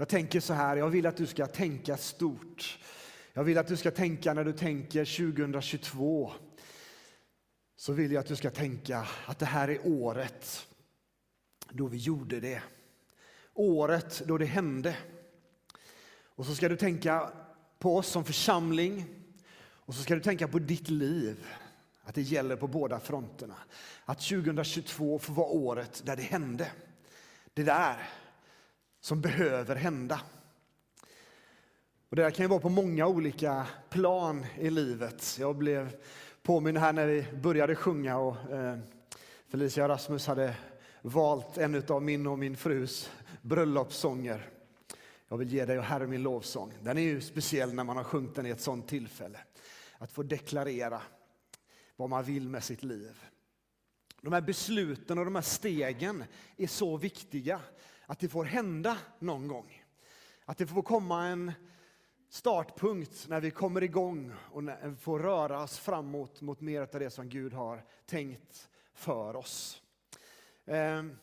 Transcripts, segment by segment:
Jag tänker så här, jag vill att du ska tänka stort. Jag vill att du ska tänka när du tänker 2022. Så vill jag att du ska tänka att det här är året då vi gjorde det. Året då det hände. Och så ska du tänka på oss som församling och så ska du tänka på ditt liv. Att det gäller på båda fronterna. Att 2022 får vara året där det hände. Det där som behöver hända. Och det kan ju vara på många olika plan i livet. Jag blev påmind här när vi började sjunga och eh, Felicia och Rasmus hade valt en av min och min frus bröllopssånger. Jag vill ge dig och Herre min lovsång. Den är ju speciell när man har sjungit den i ett sånt tillfälle. Att få deklarera vad man vill med sitt liv. De här besluten och de här stegen är så viktiga att det får hända någon gång. Att det får komma en startpunkt när vi kommer igång och får röra oss framåt mot mer av det som Gud har tänkt för oss. Ehm,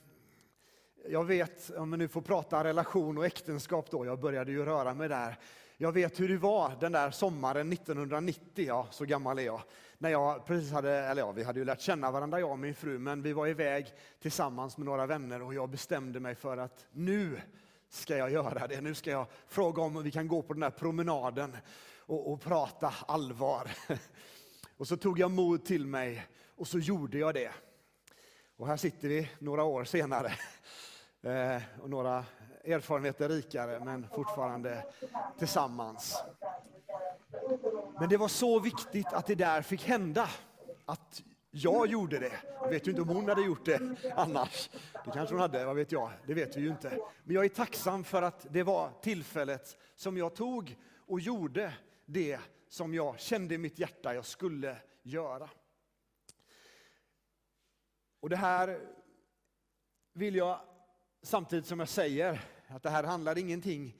jag vet, om vi nu får prata relation och äktenskap då, jag började ju röra mig där. Jag vet hur det var den där sommaren 1990, ja, så gammal är jag. När jag precis hade, eller ja, vi hade ju lärt känna varandra jag och min fru, men vi var iväg tillsammans med några vänner och jag bestämde mig för att nu ska jag göra det. Nu ska jag fråga om vi kan gå på den här promenaden och, och prata allvar. Och så tog jag mod till mig och så gjorde jag det. Och här sitter vi några år senare eh, och några erfarenheter rikare, men fortfarande tillsammans. Men det var så viktigt att det där fick hända. Att jag gjorde det. Jag vet ju inte om hon hade gjort det annars. Det kanske hon hade, vad vet jag? Det vet vi ju inte. Men jag är tacksam för att det var tillfället som jag tog och gjorde det som jag kände i mitt hjärta jag skulle göra. Och det här vill jag, samtidigt som jag säger att det här handlar ingenting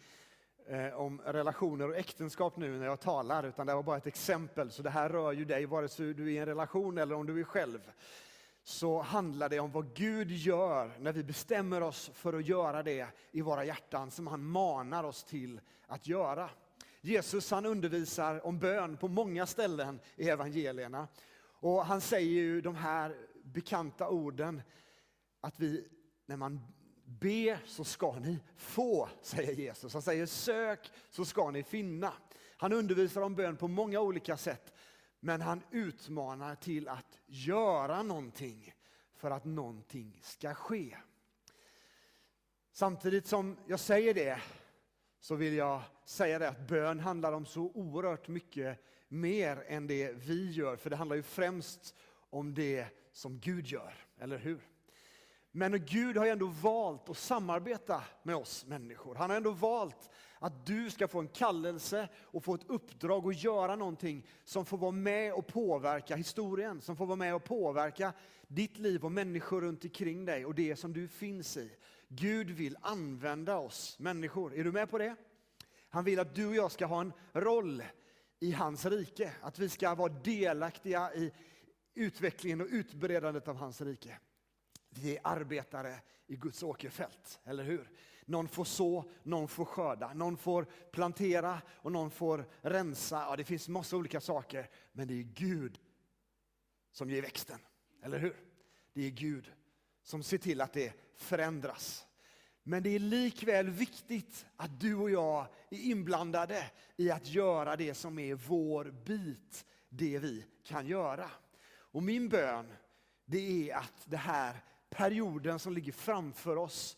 eh, om relationer och äktenskap nu när jag talar, utan det var bara ett exempel. Så det här rör ju dig, vare sig du är i en relation eller om du är själv. Så handlar det om vad Gud gör när vi bestämmer oss för att göra det i våra hjärtan som han manar oss till att göra. Jesus han undervisar om bön på många ställen i evangelierna. Och han säger ju de här bekanta orden att vi, när man Be så ska ni få, säger Jesus. Han säger sök så ska ni finna. Han undervisar om bön på många olika sätt, men han utmanar till att göra någonting för att någonting ska ske. Samtidigt som jag säger det så vill jag säga det att bön handlar om så oerhört mycket mer än det vi gör, för det handlar ju främst om det som Gud gör, eller hur? Men Gud har ändå valt att samarbeta med oss människor. Han har ändå valt att du ska få en kallelse och få ett uppdrag att göra någonting som får vara med och påverka historien, som får vara med och påverka ditt liv och människor runt omkring dig och det som du finns i. Gud vill använda oss människor. Är du med på det? Han vill att du och jag ska ha en roll i hans rike, att vi ska vara delaktiga i utvecklingen och utbredandet av hans rike. Vi är arbetare i Guds åkerfält, eller hur? Någon får så, någon får skörda, någon får plantera och någon får rensa. Ja, det finns massa olika saker, men det är Gud som ger växten, eller hur? Det är Gud som ser till att det förändras. Men det är likväl viktigt att du och jag är inblandade i att göra det som är vår bit, det vi kan göra. Och min bön, det är att det här perioden som ligger framför oss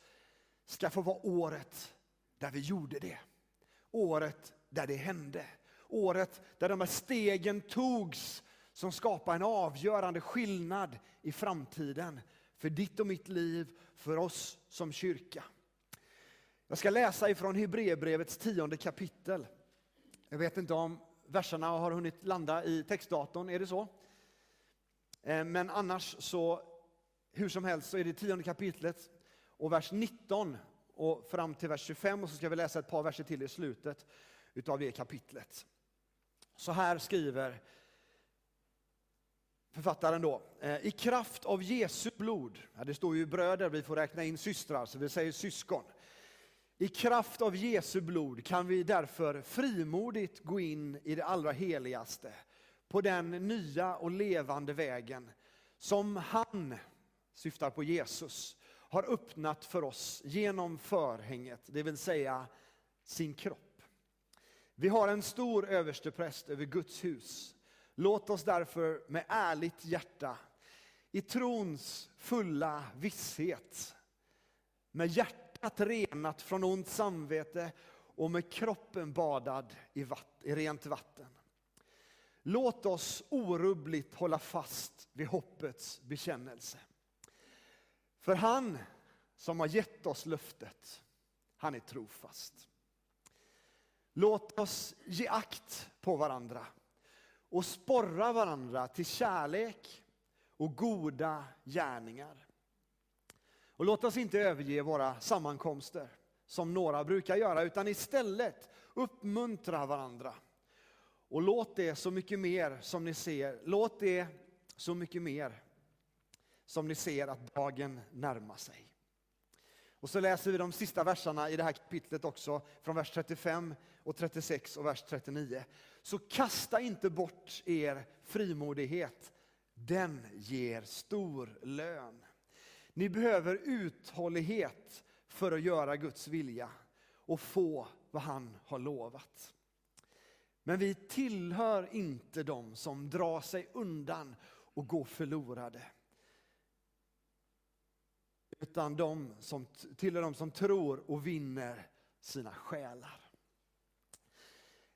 ska få vara året där vi gjorde det. Året där det hände. Året där de här stegen togs som skapar en avgörande skillnad i framtiden för ditt och mitt liv, för oss som kyrka. Jag ska läsa ifrån Hebreerbrevets tionde kapitel. Jag vet inte om verserna har hunnit landa i textdatorn, är det så? Eh, men annars så hur som helst så är det tionde kapitlet och vers 19 och fram till vers 25 och så ska vi läsa ett par verser till i slutet utav det kapitlet. Så här skriver författaren då, eh, i kraft av Jesu blod, ja, det står ju bröder, vi får räkna in systrar, så vi säger syskon. I kraft av Jesu blod kan vi därför frimodigt gå in i det allra heligaste på den nya och levande vägen som han, syftar på Jesus, har öppnat för oss genom förhänget, det vill säga sin kropp. Vi har en stor överstepräst över Guds hus. Låt oss därför med ärligt hjärta, i trons fulla visshet, med hjärtat renat från ont samvete och med kroppen badad i, vatt, i rent vatten. Låt oss orubbligt hålla fast vid hoppets bekännelse. För han som har gett oss löftet, han är trofast. Låt oss ge akt på varandra och sporra varandra till kärlek och goda gärningar. Och låt oss inte överge våra sammankomster som några brukar göra, utan istället uppmuntra varandra. Och låt det så mycket mer som ni ser, låt det så mycket mer som ni ser att dagen närmar sig. Och så läser vi de sista verserna i det här kapitlet också, från vers 35 och 36 och vers 39. Så kasta inte bort er frimodighet, den ger stor lön. Ni behöver uthållighet för att göra Guds vilja och få vad han har lovat. Men vi tillhör inte dem som drar sig undan och går förlorade. Utan de som tillhör de som tror och vinner sina själar.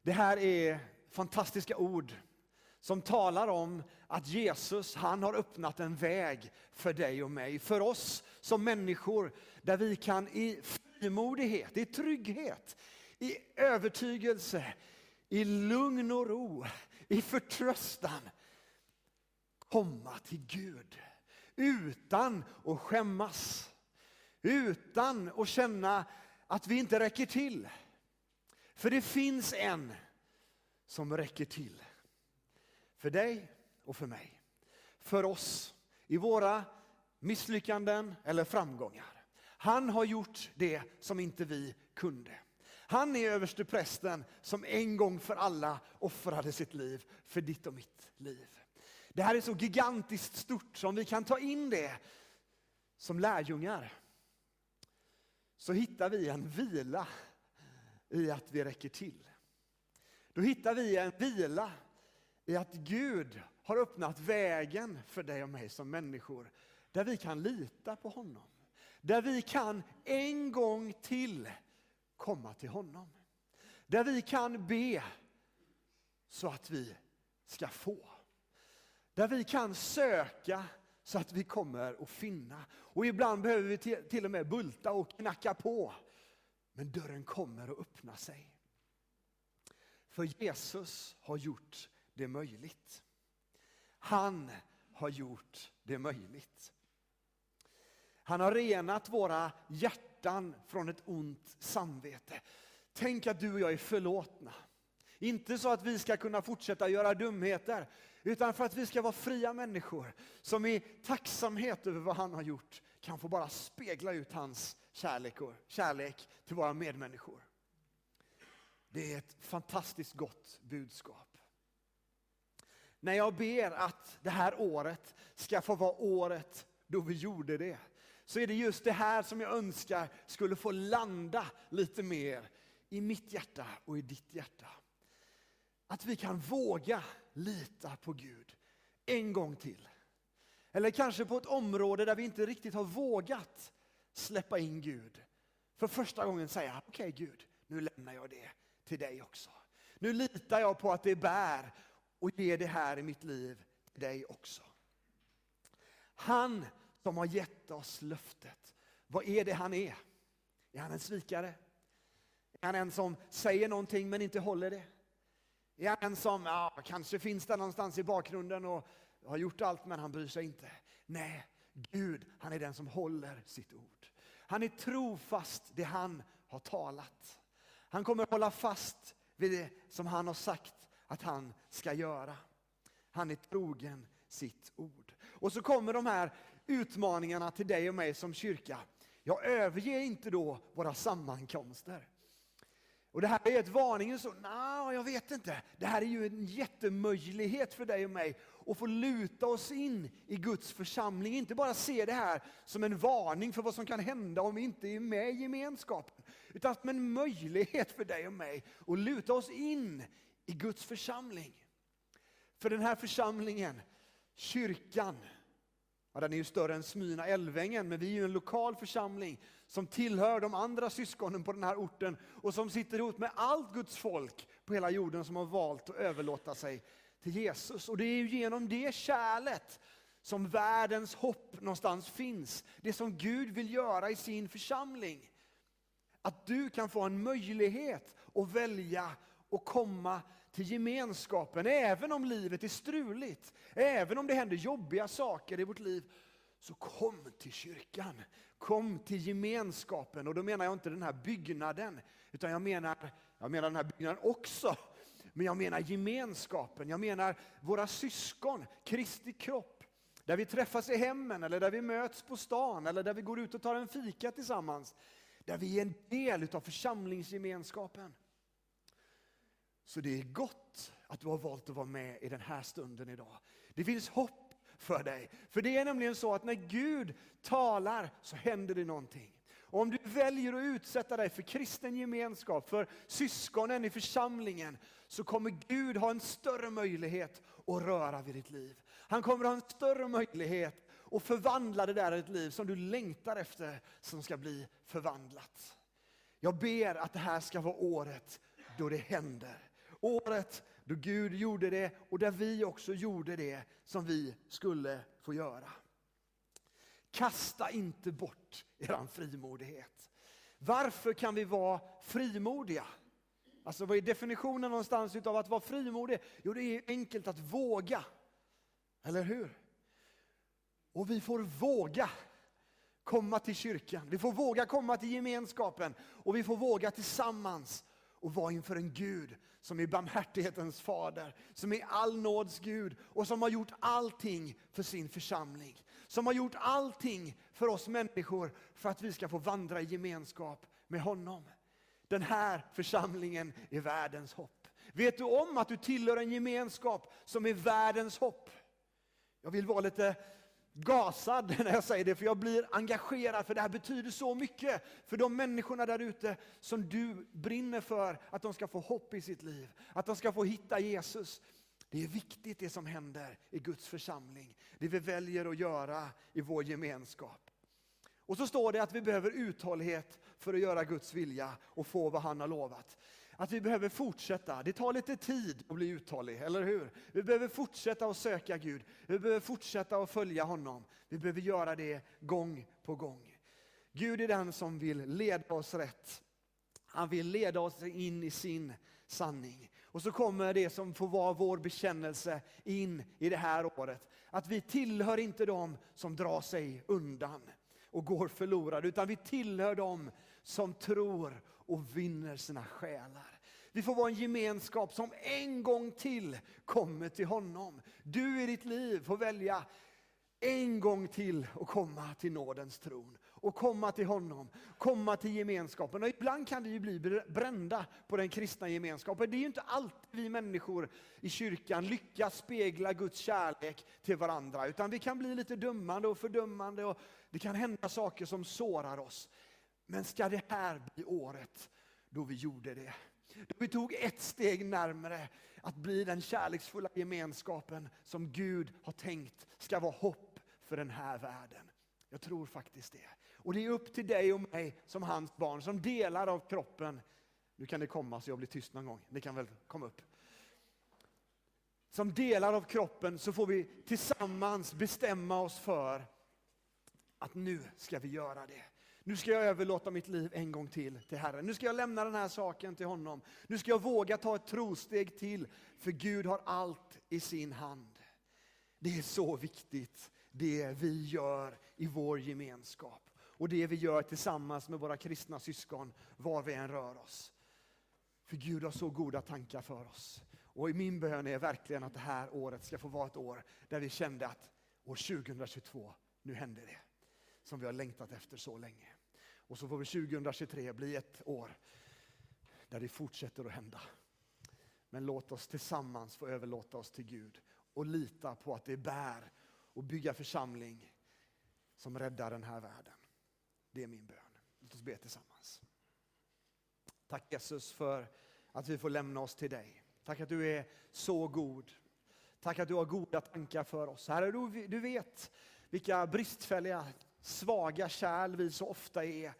Det här är fantastiska ord som talar om att Jesus han har öppnat en väg för dig och mig, för oss som människor, där vi kan i frimodighet, i trygghet, i övertygelse, i lugn och ro, i förtröstan komma till Gud utan att skämmas, utan att känna att vi inte räcker till. För det finns en som räcker till. För dig och för mig. För oss i våra misslyckanden eller framgångar. Han har gjort det som inte vi kunde. Han är överste prästen som en gång för alla offrade sitt liv för ditt och mitt liv. Det här är så gigantiskt stort, så om vi kan ta in det som lärjungar så hittar vi en vila i att vi räcker till. Då hittar vi en vila i att Gud har öppnat vägen för dig och mig som människor där vi kan lita på honom. Där vi kan en gång till komma till honom. Där vi kan be så att vi ska få. Där vi kan söka så att vi kommer att finna. Och ibland behöver vi till och med bulta och knacka på. Men dörren kommer att öppna sig. För Jesus har gjort det möjligt. Han har gjort det möjligt. Han har renat våra hjärtan från ett ont samvete. Tänk att du och jag är förlåtna. Inte så att vi ska kunna fortsätta göra dumheter, utan för att vi ska vara fria människor som i tacksamhet över vad han har gjort kan få bara spegla ut hans kärlek, och, kärlek till våra medmänniskor. Det är ett fantastiskt gott budskap. När jag ber att det här året ska få vara året då vi gjorde det, så är det just det här som jag önskar skulle få landa lite mer i mitt hjärta och i ditt hjärta. Att vi kan våga lita på Gud en gång till. Eller kanske på ett område där vi inte riktigt har vågat släppa in Gud. För första gången säga, okej okay, Gud, nu lämnar jag det till dig också. Nu litar jag på att det bär och ger det här i mitt liv till dig också. Han som har gett oss löftet, vad är det han är? Är han en svikare? Är han en som säger någonting men inte håller det? Är han en som ja, kanske finns där någonstans i bakgrunden och har gjort allt men han bryr sig inte? Nej, Gud han är den som håller sitt ord. Han är trofast det han har talat. Han kommer hålla fast vid det som han har sagt att han ska göra. Han är trogen sitt ord. Och så kommer de här utmaningarna till dig och mig som kyrka. Jag överger inte då våra sammankomster. Och det här är ett varningens ord. Nej, jag vet inte. Det här är ju en jättemöjlighet för dig och mig att få luta oss in i Guds församling. Inte bara se det här som en varning för vad som kan hända om vi inte är med i gemenskapen. Utan som en möjlighet för dig och mig att luta oss in i Guds församling. För den här församlingen, kyrkan, Ja, den är ju större än Smyna Älvängen, men vi är ju en lokal församling som tillhör de andra syskonen på den här orten och som sitter ihop med allt Guds folk på hela jorden som har valt att överlåta sig till Jesus. Och det är ju genom det kärlet som världens hopp någonstans finns. Det som Gud vill göra i sin församling. Att du kan få en möjlighet att välja och komma till gemenskapen, även om livet är struligt, även om det händer jobbiga saker i vårt liv. Så kom till kyrkan, kom till gemenskapen. Och då menar jag inte den här byggnaden, utan jag menar, jag menar den här byggnaden också. Men jag menar gemenskapen, jag menar våra syskon, Kristi kropp. Där vi träffas i hemmen, eller där vi möts på stan, eller där vi går ut och tar en fika tillsammans. Där vi är en del av församlingsgemenskapen. Så det är gott att du har valt att vara med i den här stunden idag. Det finns hopp för dig. För det är nämligen så att när Gud talar så händer det någonting. Och om du väljer att utsätta dig för kristen gemenskap, för syskonen i församlingen, så kommer Gud ha en större möjlighet att röra vid ditt liv. Han kommer ha en större möjlighet att förvandla det där ett ditt liv som du längtar efter, som ska bli förvandlat. Jag ber att det här ska vara året då det händer. Året då Gud gjorde det och där vi också gjorde det som vi skulle få göra. Kasta inte bort er frimodighet. Varför kan vi vara frimodiga? Alltså vad är definitionen någonstans av att vara frimodig? Jo, det är enkelt att våga. Eller hur? Och vi får våga komma till kyrkan. Vi får våga komma till gemenskapen och vi får våga tillsammans och vara inför en Gud som är barmhärtighetens fader, som är all nåds Gud och som har gjort allting för sin församling. Som har gjort allting för oss människor för att vi ska få vandra i gemenskap med honom. Den här församlingen är världens hopp. Vet du om att du tillhör en gemenskap som är världens hopp? Jag vill vara lite gasad när jag säger det, för jag blir engagerad, för det här betyder så mycket för de människorna där ute som du brinner för att de ska få hopp i sitt liv, att de ska få hitta Jesus. Det är viktigt det som händer i Guds församling, det vi väljer att göra i vår gemenskap. Och så står det att vi behöver uthållighet för att göra Guds vilja och få vad han har lovat att vi behöver fortsätta. Det tar lite tid att bli uthållig, eller hur? Vi behöver fortsätta att söka Gud. Vi behöver fortsätta att följa honom. Vi behöver göra det gång på gång. Gud är den som vill leda oss rätt. Han vill leda oss in i sin sanning. Och så kommer det som får vara vår bekännelse in i det här året. Att vi tillhör inte dem som drar sig undan och går förlorade, utan vi tillhör dem som tror och vinner sina själar. Vi får vara en gemenskap som en gång till kommer till honom. Du i ditt liv får välja en gång till att komma till nådens tron och komma till honom, komma till gemenskapen. Och ibland kan vi bli brända på den kristna gemenskapen. Det är ju inte alltid vi människor i kyrkan lyckas spegla Guds kärlek till varandra, utan vi kan bli lite dömande och fördömande och det kan hända saker som sårar oss. Men ska det här bli året då vi gjorde det? Då vi tog ett steg närmare att bli den kärleksfulla gemenskapen som Gud har tänkt ska vara hopp för den här världen. Jag tror faktiskt det. Och det är upp till dig och mig som hans barn, som delar av kroppen. Nu kan det komma så jag blir tyst någon gång. Det kan väl komma upp. Som delar av kroppen så får vi tillsammans bestämma oss för att nu ska vi göra det. Nu ska jag överlåta mitt liv en gång till till Herren. Nu ska jag lämna den här saken till honom. Nu ska jag våga ta ett trosteg till, för Gud har allt i sin hand. Det är så viktigt, det vi gör i vår gemenskap. Och det vi gör tillsammans med våra kristna syskon, var vi än rör oss. För Gud har så goda tankar för oss. Och i min bön är verkligen att det här året ska få vara ett år där vi kände att år 2022, nu händer det som vi har längtat efter så länge. Och så får vi 2023 bli ett år där det fortsätter att hända. Men låt oss tillsammans få överlåta oss till Gud och lita på att det bär och bygga församling som räddar den här världen. Det är min bön. Låt oss be tillsammans. Tack Jesus för att vi får lämna oss till dig. Tack att du är så god. Tack att du har goda tankar för oss. Herre, du, du vet vilka bristfälliga, svaga kärl vi så ofta är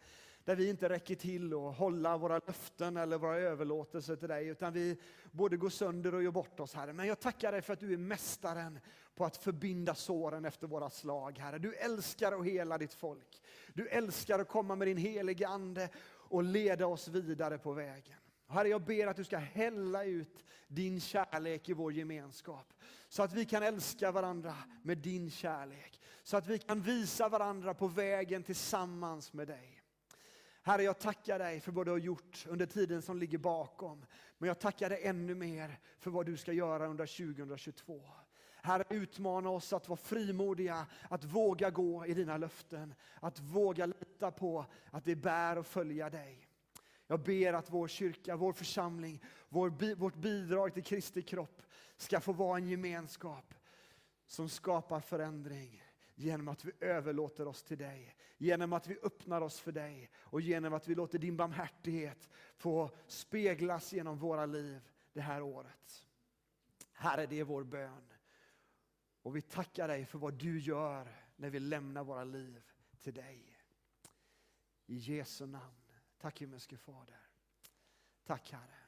där vi inte räcker till att hålla våra löften eller våra överlåtelser till dig, utan vi både går sönder och gör bort oss, Herre. Men jag tackar dig för att du är mästaren på att förbinda såren efter våra slag, Herre. Du älskar att hela ditt folk. Du älskar att komma med din heliga Ande och leda oss vidare på vägen. Herre, jag ber att du ska hälla ut din kärlek i vår gemenskap. Så att vi kan älska varandra med din kärlek. Så att vi kan visa varandra på vägen tillsammans med dig. Herre, jag tackar dig för vad du har gjort under tiden som ligger bakom. Men jag tackar dig ännu mer för vad du ska göra under 2022. Herre, utmana oss att vara frimodiga, att våga gå i dina löften, att våga lita på att det bär att följa dig. Jag ber att vår kyrka, vår församling, vår, vårt bidrag till Kristi kropp ska få vara en gemenskap som skapar förändring genom att vi överlåter oss till dig, genom att vi öppnar oss för dig och genom att vi låter din barmhärtighet få speglas genom våra liv det här året. Herre, det är vår bön. Och vi tackar dig för vad du gör när vi lämnar våra liv till dig. I Jesu namn. Tack himmelske Fader. Tack Herre.